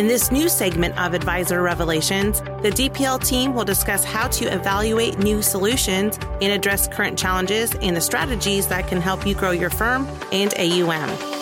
In this new segment of Advisor Revelations, the DPL team will discuss how to evaluate new solutions and address current challenges and the strategies that can help you grow your firm and AUM.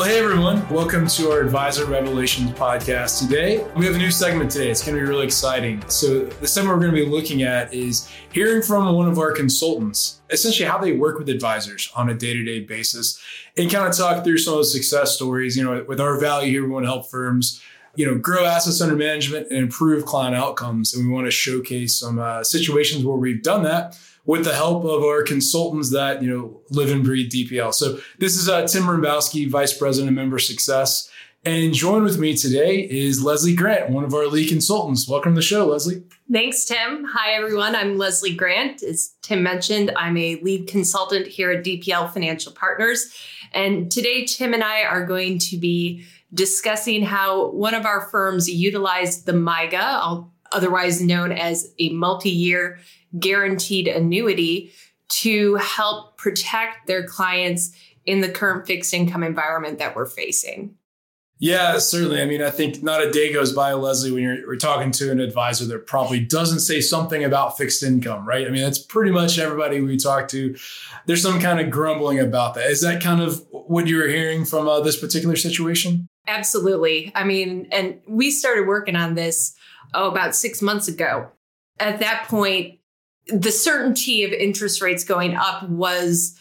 Well, hey everyone, welcome to our Advisor Revelations podcast. Today, we have a new segment today. It's going to be really exciting. So, the segment we're going to be looking at is hearing from one of our consultants, essentially how they work with advisors on a day to day basis, and kind of talk through some of the success stories. You know, with our value here, we want to help firms you know, grow assets under management and improve client outcomes. And we want to showcase some uh, situations where we've done that with the help of our consultants that you know live and breathe DPL. So this is uh, Tim Rimbowski, Vice President of Member Success. And join with me today is Leslie Grant, one of our lead consultants. Welcome to the show, Leslie. Thanks, Tim. Hi, everyone. I'm Leslie Grant. As Tim mentioned, I'm a lead consultant here at DPL Financial Partners. And today, Tim and I are going to be discussing how one of our firms utilized the MYGA, otherwise known as a multi year guaranteed annuity to help protect their clients in the current fixed income environment that we're facing. Yeah, certainly. I mean, I think not a day goes by, Leslie, when you're, you're, talking to an advisor that probably doesn't say something about fixed income, right? I mean, that's pretty much everybody we talk to. There's some kind of grumbling about that. Is that kind of what you were hearing from uh, this particular situation? Absolutely. I mean, and we started working on this, oh, about six months ago. At that point, the certainty of interest rates going up was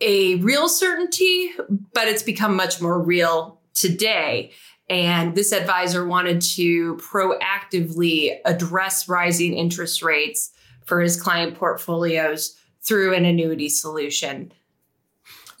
a real certainty, but it's become much more real today. And this advisor wanted to proactively address rising interest rates for his client portfolios through an annuity solution.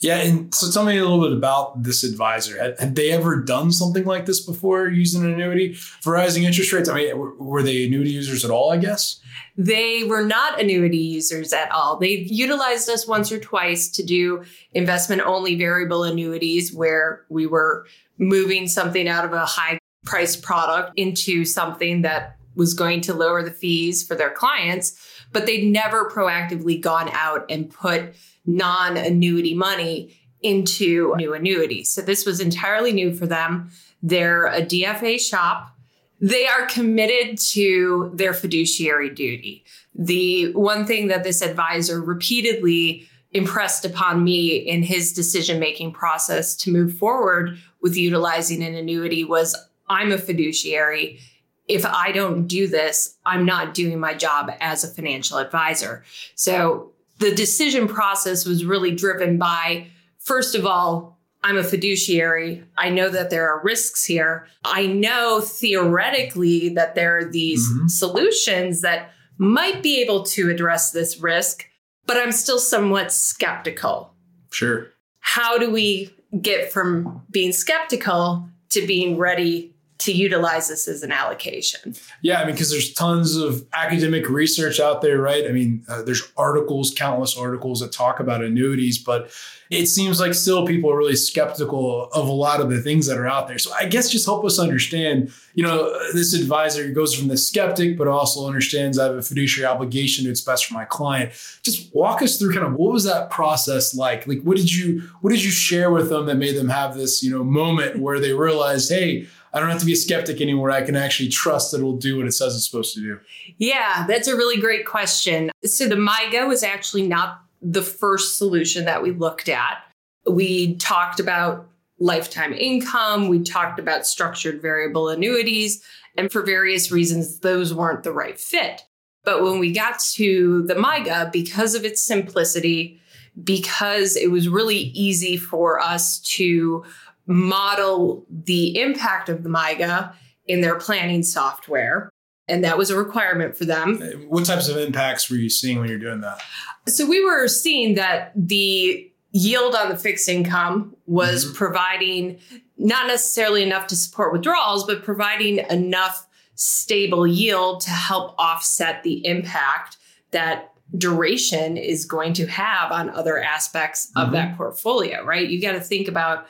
Yeah, and so tell me a little bit about this advisor. Had, had, they ever done something like this before using an annuity for rising interest rates? I mean, were, they annuity users at all, I guess? They were not annuity users at all. They've utilized us once or twice to do investment only variable annuities where we were moving something out of a high price product into something that was going to lower the fees for their clients, but they'd never proactively gone out and put non annuity money into new annuities. So this was entirely new for them. They're a DFA shop. They are committed to their fiduciary duty. The one thing that this advisor repeatedly impressed upon me in his decision making process to move forward with utilizing an annuity was I'm a fiduciary. If I don't do this, I'm not doing my job as a financial advisor. So the decision process was really driven by, first of all, I'm a fiduciary. I know that there are risks here. I know theoretically that there are these mm-hmm. solutions that might be able to address this risk, but I'm still somewhat skeptical. Sure. How do we get from being skeptical to being ready to utilize this as an allocation. Yeah, I mean, because there's tons of academic research out there, right? I mean, uh, there's articles, countless articles that talk about annuities, but it seems like still people are really skeptical of a lot of the things that are out there. So I guess just help us understand, you know, this advisor goes from the skeptic, but also understands I have a fiduciary obligation to it's best for my client. Just walk us through kind of what was that process like? Like, what did you, what did you share with them that made them have this, you know, moment where they realized, hey, I don't have to be a skeptic anymore. I can actually trust that it'll do what it says it's supposed to do. Yeah, that's a really great question. So the MYGA was actually not the first solution that we looked at. We talked about lifetime income, we talked about structured variable annuities, and for various reasons, those weren't the right fit. But when we got to the MYGA, because of its simplicity, because it was really easy for us to model the impact of the MYGA in their planning software. And that was a requirement for them. What types of impacts were you seeing when you're doing that? So we were seeing that the yield on the fixed income was mm-hmm. providing not necessarily enough to support withdrawals, but providing enough stable yield to help offset the impact that duration is going to have on other aspects mm-hmm. of that portfolio, right? You got to think about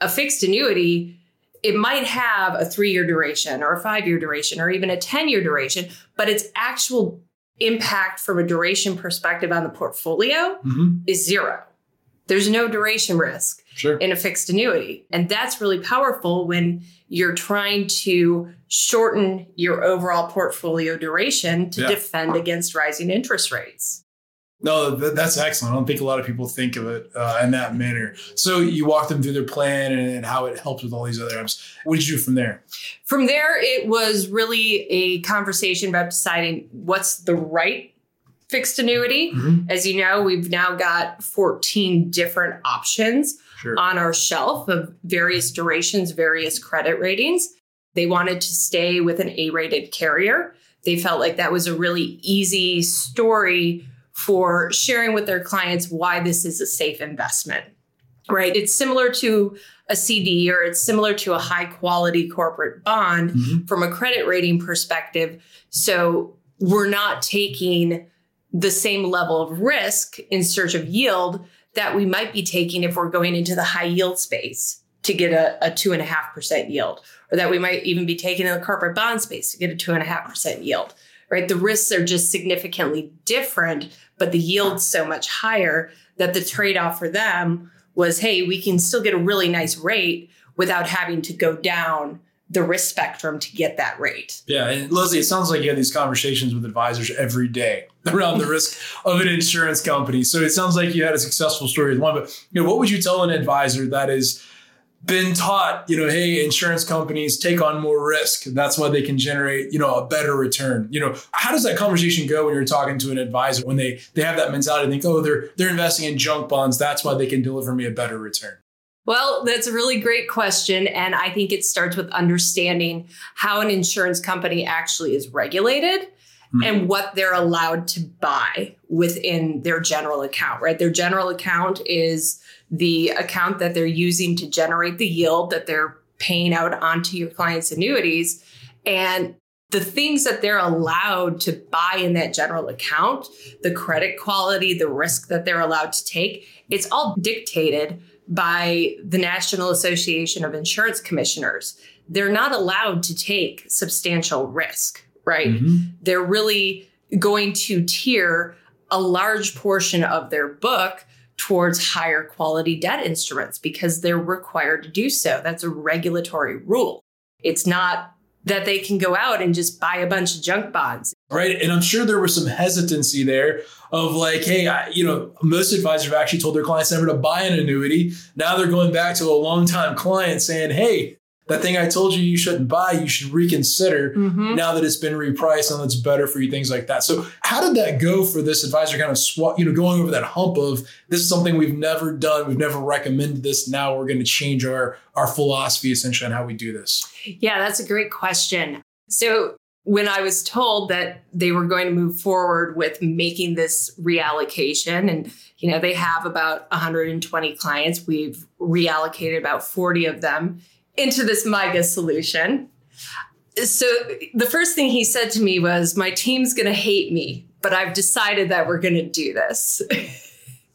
a fixed annuity, it might have a three year duration or a five year duration or even a 10 year duration, but its actual impact from a duration perspective on the portfolio mm-hmm. is zero. There's no duration risk. sure. in a fixed annuity. And that's really powerful when you're trying to shorten your overall portfolio duration to Yeah. defend against rising interest rates. No, th- that's excellent. I don't think a lot of people think of it uh, in that manner. So you walk them through their plan and, and how it helps with all these other apps. What did you do from there? From there, it was really a conversation about deciding what's the right fixed annuity. Mhm. As you know, we've now got 14 different options Sure. on our shelf of various durations, various credit ratings. They wanted to stay with an A rated carrier. They felt like that was a really easy story for sharing with their clients why this is a safe investment, right? It's similar to a CD or it's similar to a high quality corporate bond Mhm. from a credit rating perspective. So we're not taking the same level of risk in search of yield that we might be taking if we're going into the high yield space to get a, a two and a half percent yield, or that we might even be taking in the corporate bond space to get a two and a half percent yield. Right. The risks are just significantly different, but the yield's so much higher that the trade-off for them was, hey, we can still get a really nice rate without having to go down the risk spectrum to get that rate. Yeah, and Leslie, it sounds like you have these conversations with advisors every day around the risk of an insurance company. So it sounds like you had a successful story with one. But you know, what would you tell an advisor that has been taught, you know, hey, insurance companies take on more risk. That's why they can generate, you know, a better return. You know, how does that conversation go when you're talking to an advisor when they they have that mentality and think, oh, they're they're investing in junk bonds. That's why they can deliver me a better return. Well, that's a really great question. And I think it starts with understanding how an insurance company actually is regulated Hmm. and what they're allowed to buy within their general account, right? Their general account is the account that they're using to generate the yield that they're paying out onto your clients' annuities. And the things that they're allowed to buy in that general account, the credit quality, the risk that they're allowed to take, it's all dictated by the National Association of Insurance Commissioners. They're not allowed to take substantial risk, right? Mhm. They're really going to tier a large portion of their book towards higher quality debt instruments because they're required to do so. That's a regulatory rule. It's not that they can go out and just buy a bunch of junk bonds. Right. And I'm sure there was some hesitancy there of like, hey, I, you know, most advisors have actually told their clients never to buy an annuity. Now they're going back to a longtime client saying, hey, that thing I told you you shouldn't buy, you should reconsider Mm-hmm. now that it's been repriced and it's better for you, things like that. So how did that go for this advisor kind of swap, you know, going over that hump of this is something we've never done, we've never recommended this. Now we're going to change our our philosophy essentially on how we do this. Yeah, that's a great question. So, when I was told that they were going to move forward with making this reallocation, and you know, they have about 120 clients, we've reallocated about 40 of them into this MYGA solution. So, the first thing he said to me was, My team's going to hate me, but I've decided that we're going to do this.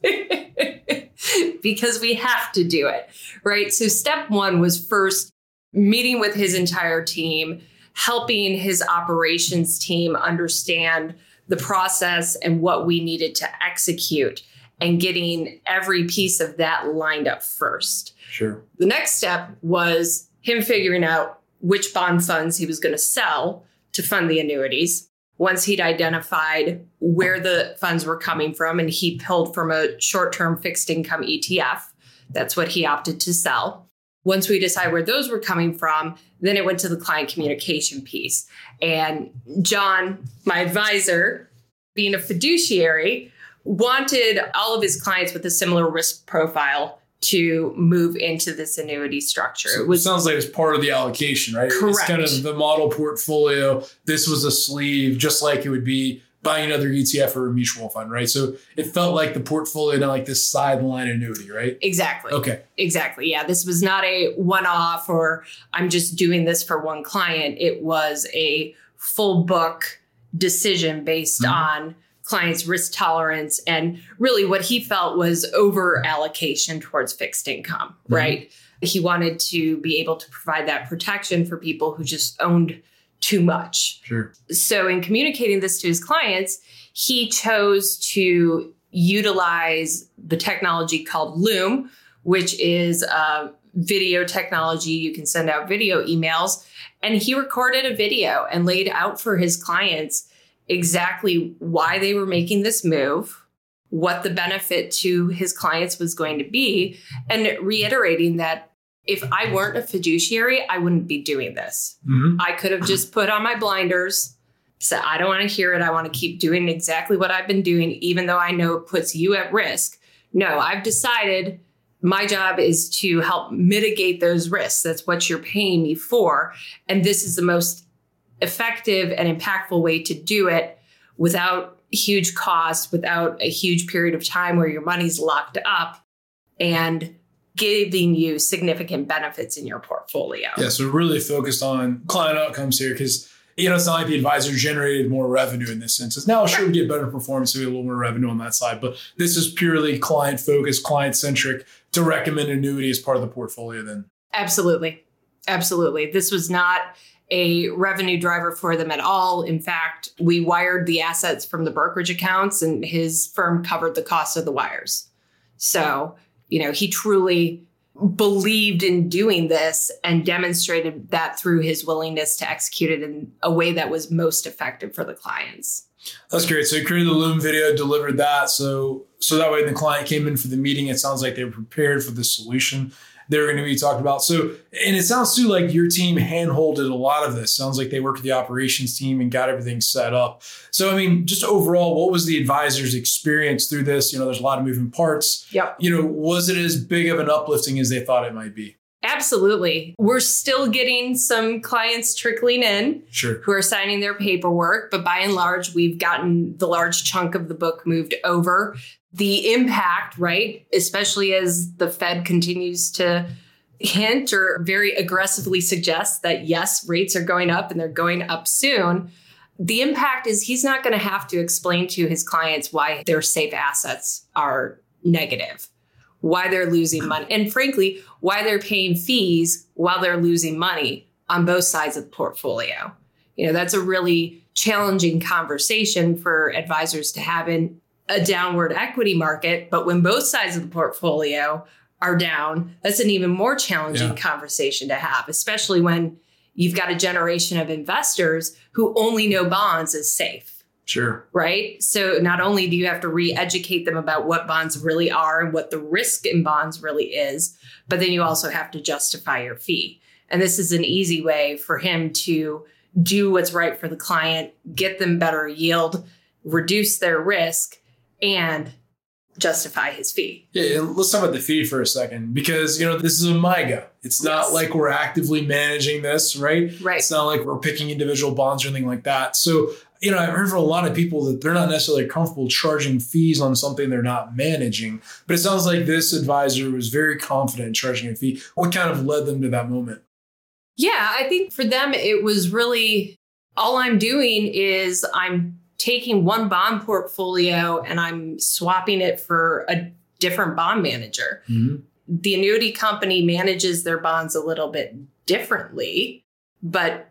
because we have to do it, right? So, step one was first meeting with his entire team, helping his operations team understand the process and what we needed to execute, and getting every piece of that lined up first. Sure. The next step was him figuring out which bond funds he was going to sell to fund the annuities. Once he'd identified where the funds were coming from, and he pulled from a short term fixed income ETF, that's what he opted to sell. Once we decide where those were coming from, then it went to the client communication piece. And John, my advisor, being a fiduciary, wanted all of his clients with a similar risk profile to move into this annuity structure. So It was sounds like it's part of the allocation, right? Correct. It's kind of the model portfolio. This was a sleeve, just like it would be buying another ETF or a mutual fund, right? So it felt like the portfolio, not like this sideline annuity, right? exactly. Okay. Exactly. Yeah. This was not a one off or I'm just doing this for one client. It was a full book decision based Mhm. on client's risk tolerance and really what he felt was over allocation towards fixed income, Mhm. right? He wanted to be able to provide that protection for people who just owned too much. Sure. So, in communicating this to his clients, he chose to utilize the technology called Loom, which is uh, video technology. You can send out video emails. And he recorded a video and laid out for his clients exactly why they were making this move, what the benefit to his clients was going to be, and reiterating that if I weren't a fiduciary, I wouldn't be doing this. Mm-hmm. I could have just put on my blinders, said, I don't want to hear it. I want to keep doing exactly what I've been doing, even though I know it puts you at risk. No, I've decided my job is to help mitigate those risks. That's what you're paying me for. And this is the most effective and impactful way to do it without huge cost, without a huge period of time where your money's locked up and giving you significant benefits in your portfolio. Yeah, so really focused on client outcomes here because you know, it's not like the advisor generated more revenue in this instance. Now, sure, we get better performance, so we get a little more revenue on that side, but this is purely client focused, client centric to recommend annuity as part of the portfolio then. Absolutely. Absolutely. This was not a revenue driver for them at all. In fact, we wired the assets from the brokerage accounts and his firm covered the cost of the wires. So, you know, he truly believed in doing this and demonstrated that through his willingness to execute it in a way that was most effective for the clients. That's great. So you created the Loom video, delivered that. So so that way the client came in for the meeting, it sounds like they were prepared for the solution they were going to be talked about. So, and it sounds too like your team handholded a lot of this. Sounds like they worked with the operations team and got everything set up. So, I mean, just overall, what was the advisor's experience through this? You know, there's a lot of moving parts. Yeah. You know, was it as big of an uplifting as they thought it might be? Absolutely. We're still getting some clients trickling in sure. who are signing their paperwork, but by and large, we've gotten the large chunk of the book moved over the impact, right? Especially as the Fed continues to hint or very aggressively suggest that yes, rates are going up and they're going up soon. The impact is he's not going to have to explain to his clients why their safe assets are negative, why they're losing money, and frankly, why they're paying fees while they're losing money on both sides of the portfolio. You know, that's a really challenging conversation for advisors to have in a downward equity market, but when both sides of the portfolio are down, that's an even more challenging yeah. conversation to have, especially when you've got a generation of investors who only know bonds as safe. Sure. Right. So not only do you have to re educate them about what bonds really are and what the risk in bonds really is, but then you also have to justify your fee. And this is an easy way for him to do what's right for the client, get them better yield, reduce their risk, and justify his fee. Yeah, let's talk about the fee for a second because you know this is a MYGA. It's not yes. like we're actively managing this, right? Right. It's not like we're picking individual bonds or anything like that. So you know, I've heard from a lot of people that they're not necessarily comfortable charging fees on something they're not managing. But it sounds like this advisor was very confident in charging a fee. What kind of led them to that moment? Yeah, I think for them it was really all I'm doing is I'm taking one bond portfolio and I'm swapping it for a different bond manager. Mm-hmm. The annuity company manages their bonds a little bit differently, but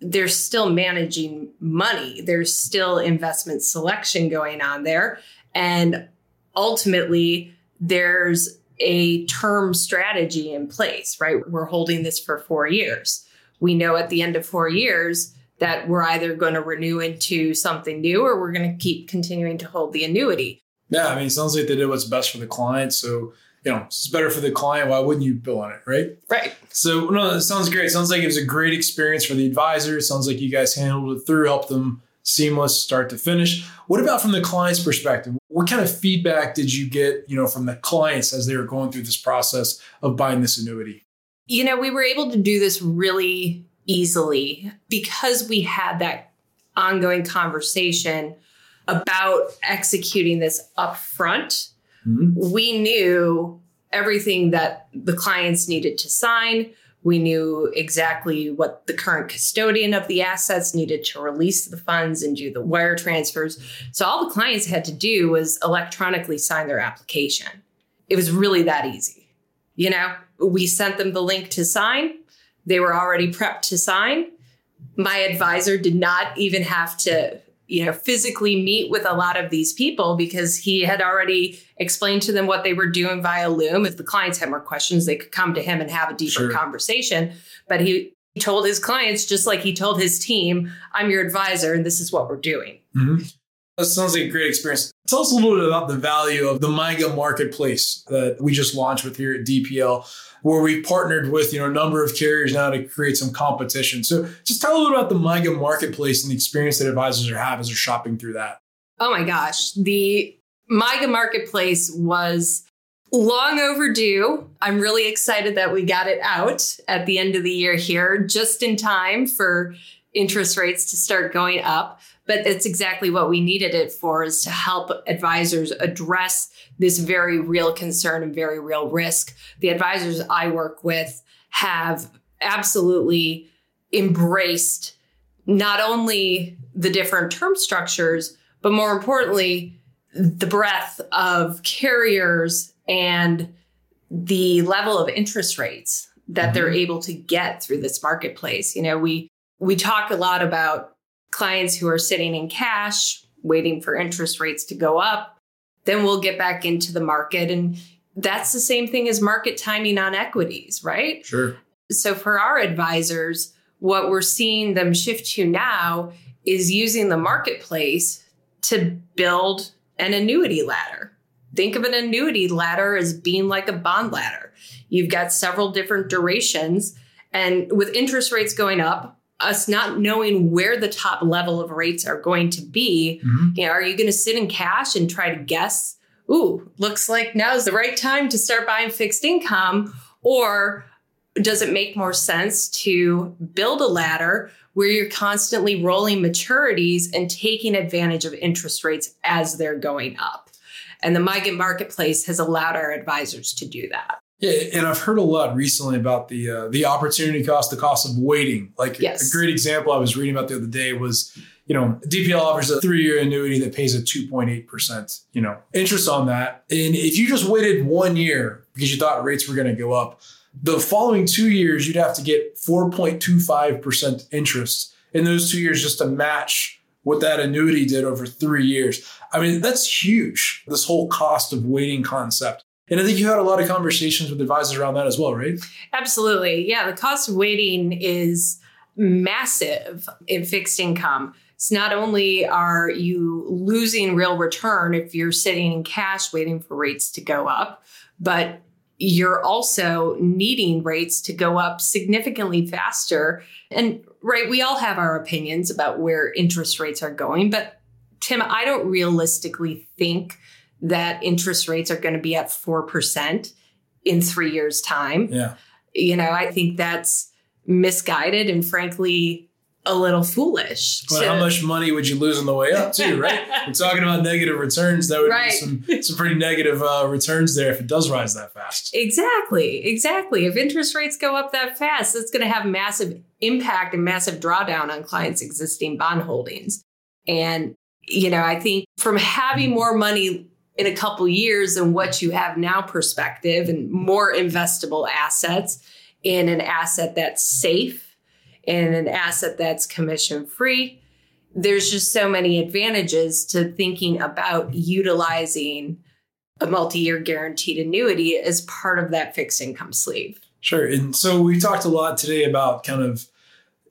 they're still managing money. There's still investment selection going on there. And ultimately, there's a term strategy in place, right? We're holding this for four years. We know at the end of four years, that we're either going to renew into something new or we're going to keep continuing to hold the annuity. Yeah, I mean, it sounds like they did what's best for the client. So, you know, it's better for the client. Why wouldn't you bill on it, right? Right. So, no, it sounds great. It sounds like it was a great experience for the advisor. It sounds like you guys handled it through, helped them seamless start to finish. What about from the client's perspective? What kind of feedback did you get, you know, from the clients as they were going through this process of buying this annuity? You know, we were able to do this really easily because we had that ongoing conversation about executing this upfront. Mm-hmm. We knew everything that the clients needed to sign. We knew exactly what the current custodian of the assets needed to release the funds and do the wire transfers. So all the clients had to do was electronically sign their application. It was really that easy. You know, we sent them the link to sign. They were already prepped to sign. My advisor did not even have to you know, physically meet with a lot of these people because he had already explained to them what they were doing via Loom. If the clients had more questions, they could come to him and have a deeper Sure. conversation. But he told his clients, just like he told his team, I'm your advisor and this is what we're doing. Mm-hmm. That sounds like a great experience. Tell us a little bit about the value of the MYGA marketplace that we just launched with here at DPL, where we've partnered with you know a number of carriers now to create some competition. So just tell a little about the MYGA marketplace and the experience that advisors are have as they're shopping through that. Oh my gosh. The MYGA marketplace was long overdue. I'm really excited that we got it out at the end of the year here, just in time for interest rates to start going up. But it's exactly what we needed it for is to help advisors address this very real concern and very real risk. The advisors I work with have absolutely embraced not only the different term structures, but more importantly, the breadth of carriers and the level of interest rates that they're mm-hmm. able to get through this marketplace. You know, we we talk a lot about clients who are sitting in cash waiting for interest rates to go up. Then we'll get back into the market and that's the same thing as market timing on equities, right? Sure. So for our advisors, what we're seeing them shift to now is using the marketplace to build an annuity ladder. Think of an annuity ladder as being like a bond ladder. You've got several different durations, and with interest rates going up, us not knowing where the top level of rates are going to be, Mhm. you know, are you going to sit in cash and try to guess? Ooh, looks like now is the right time to start buying fixed income, or does it make more sense to build a ladder where you're constantly rolling maturities and taking advantage of interest rates as they're going up? And the MYGA marketplace has allowed our advisors to do that. Yeah, and I've heard a lot recently about the uh, the opportunity cost, the cost of waiting. Like Yes. a great example I was reading about the other day was, you know, DPL offers a three year annuity that pays a two point eight percent, you know, interest on that. And if you just waited one year because you thought rates were going to go up, the following two years you'd have to get four point two five percent interest in those two years just to match what that annuity did over three years. I mean, that's huge. This whole cost of waiting concept. And I think you had a lot of conversations with advisors around that as well, right? Absolutely. Yeah, the cost of waiting is massive in fixed income. It's not only are you losing real return if you're sitting in cash waiting for rates to go up, but you're also needing rates to go up significantly faster. And right, we all have our opinions about where interest rates are going, but Tim, I don't realistically think that interest rates are going to be at 4% in 3 years time Yeah. you know, I think that's misguided and frankly a little foolish. But to- how much money would you lose on the way up, too, right? We're talking about negative returns. That would Right. be some, some pretty negative uh, returns there if it does rise that fast. Exactly, exactly. If interest rates go up that fast, it's going to have massive impact and massive drawdown on clients' existing bond holdings. And, you know, I think from having more money in a couple years and what you have now perspective and more investable assets in an asset that's safe and an asset that's commission free, there's just so many advantages to thinking about utilizing a multi-year guaranteed annuity as part of that fixed income sleeve. Sure. And so we talked a lot today about kind of,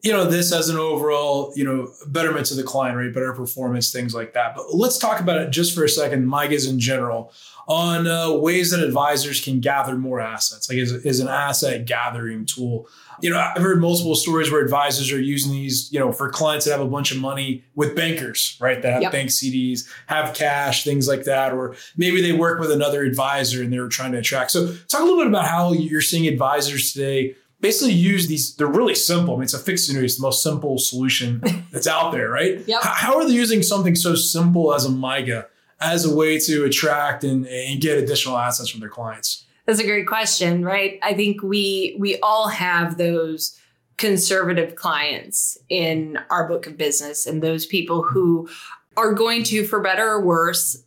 you know, this as an overall, you know, betterment to the client, right? Better performance, things like that. But let's talk about it just for a second, MYGAs in general, on uh, ways that advisors can gather more assets, like as, as an asset gathering tool. You know, I've heard multiple stories where advisors are using these, you know, for clients that have a bunch of money with bankers, right? That have Yep. bank CDs, have cash, things like that. Or maybe they work with another advisor and they're trying to attract. So talk a little bit about how you're seeing advisors today basically use these. They're really simple. I mean, it's a fixed annuity. It's the most simple solution that's out there, right? Yep. How, how are they using something so simple as a MYGA as a way to attract and, and get additional assets from their clients? That's a great question, right? I think we we all have those conservative clients in our book of business and those people who are going to for better or worse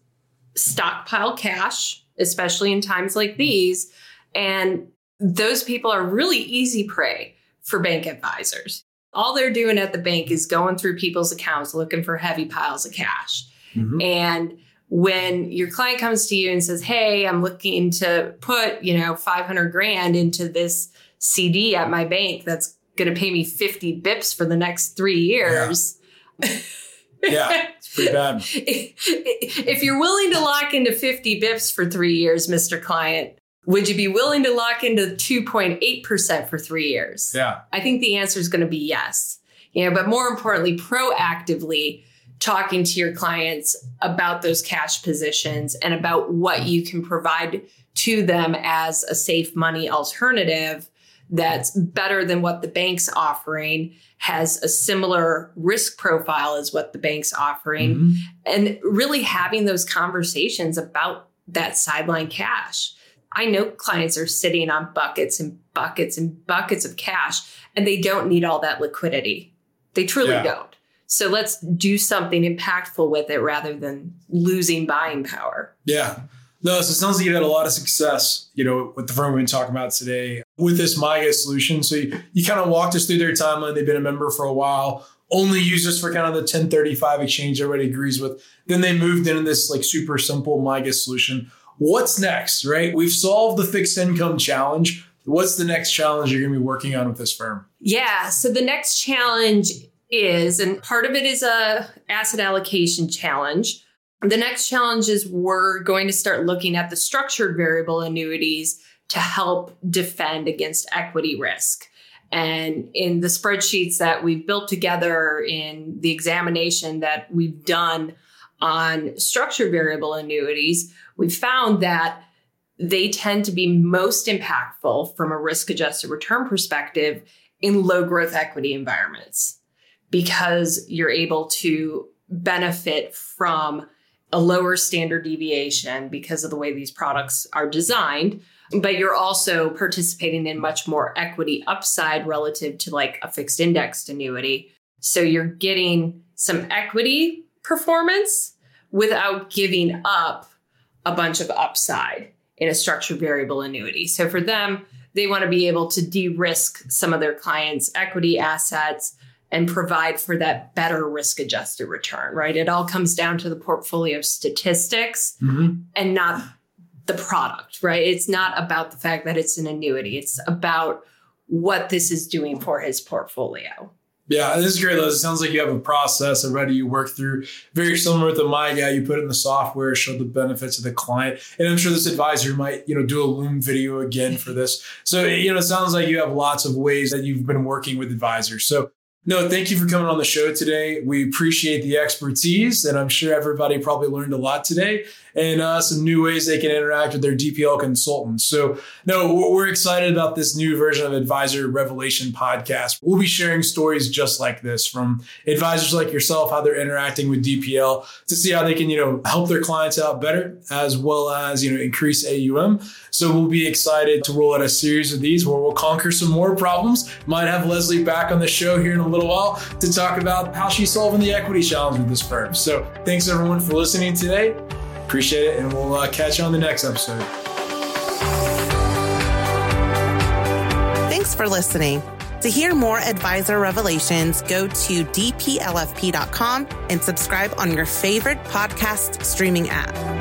stockpile cash, especially in times like these, and those people are really easy prey for bank advisors. all they're doing at the bank is going through people's accounts looking for heavy piles of cash. Mm-hmm. And when your client comes to you and says, Hey, I'm looking to put, you know, 500 grand into this CD at my bank that's going to pay me 50 bips for the next three years. Yeah. yeah, it's pretty bad. if you're willing to lock into 50 bips for three years, Mr. Client, would you be willing to lock into 2.8% for three years? Yeah. I think the answer is going to be yes. You know, but more importantly, proactively talking to your clients about those cash positions and about what you can provide to them as a safe money alternative that's better than what the bank's offering has a similar risk profile as what the bank's offering mm-hmm. and really having those conversations about that sideline cash i know clients are sitting on buckets and buckets and buckets of cash and they don't need all that liquidity they truly yeah. don't so let's do something impactful with it rather than losing buying power yeah no, so it sounds like you had a lot of success, you know, with the firm we've been talking about today with this MYGA solution. So you, you kind of walked us through their timeline. They've been a member for a while, only use this for kind of the 1035 exchange everybody agrees with. Then they moved into this like super simple MYGA solution. What's next, right? We've solved the fixed income challenge. What's the next challenge you're going to be working on with this firm? Yeah. So the next challenge is, and part of it is a asset allocation challenge the next challenge is we're going to start looking at the structured variable annuities to help defend against equity risk. And in the spreadsheets that we've built together in the examination that we've done on structured variable annuities, we've found that they tend to be most impactful from a risk adjusted return perspective in low growth equity environments because you're able to benefit from a lower standard deviation because of the way these products are designed but you're also participating in much more equity upside relative to like a fixed indexed annuity. So you're getting some equity performance without giving up a bunch of upside in a structured variable annuity so for them they want to be able to de-risk some of their clients equity assets and provide for that better risk adjusted return, right? It all comes down to the portfolio statistics mm-hmm. and not the product, right? It's not about the fact that it's an annuity, it's about what this is doing for his portfolio. Yeah, this is great, Liz. It sounds like you have a process already you work through. Very similar with the MYGA. You put in the software, show the benefits of the client. And I'm sure this advisor might, you know, do a Loom video again for this. So, you know, it sounds like you have lots of ways that you've been working with advisors. So no, thank you for coming on the show today. We appreciate the expertise, and I'm sure everybody probably learned a lot today and uh, some new ways they can interact with their DPL consultants. So, no, we're excited about this new version of Advisor Revelation podcast. We'll be sharing stories just like this from advisors like yourself, how they're interacting with DPL to see how they can, you know, help their clients out better as well as, you know, increase AUM. So we'll be excited to roll out a series of these where we'll conquer some more problems. Might have Leslie back on the show here in a little while to talk about how she's solving the equity challenge with this firm. So thanks everyone for listening today. Appreciate it, and we'll uh, catch you on the next episode. Thanks for listening. To hear more advisor revelations, go to dplfp.com and subscribe on your favorite podcast streaming app.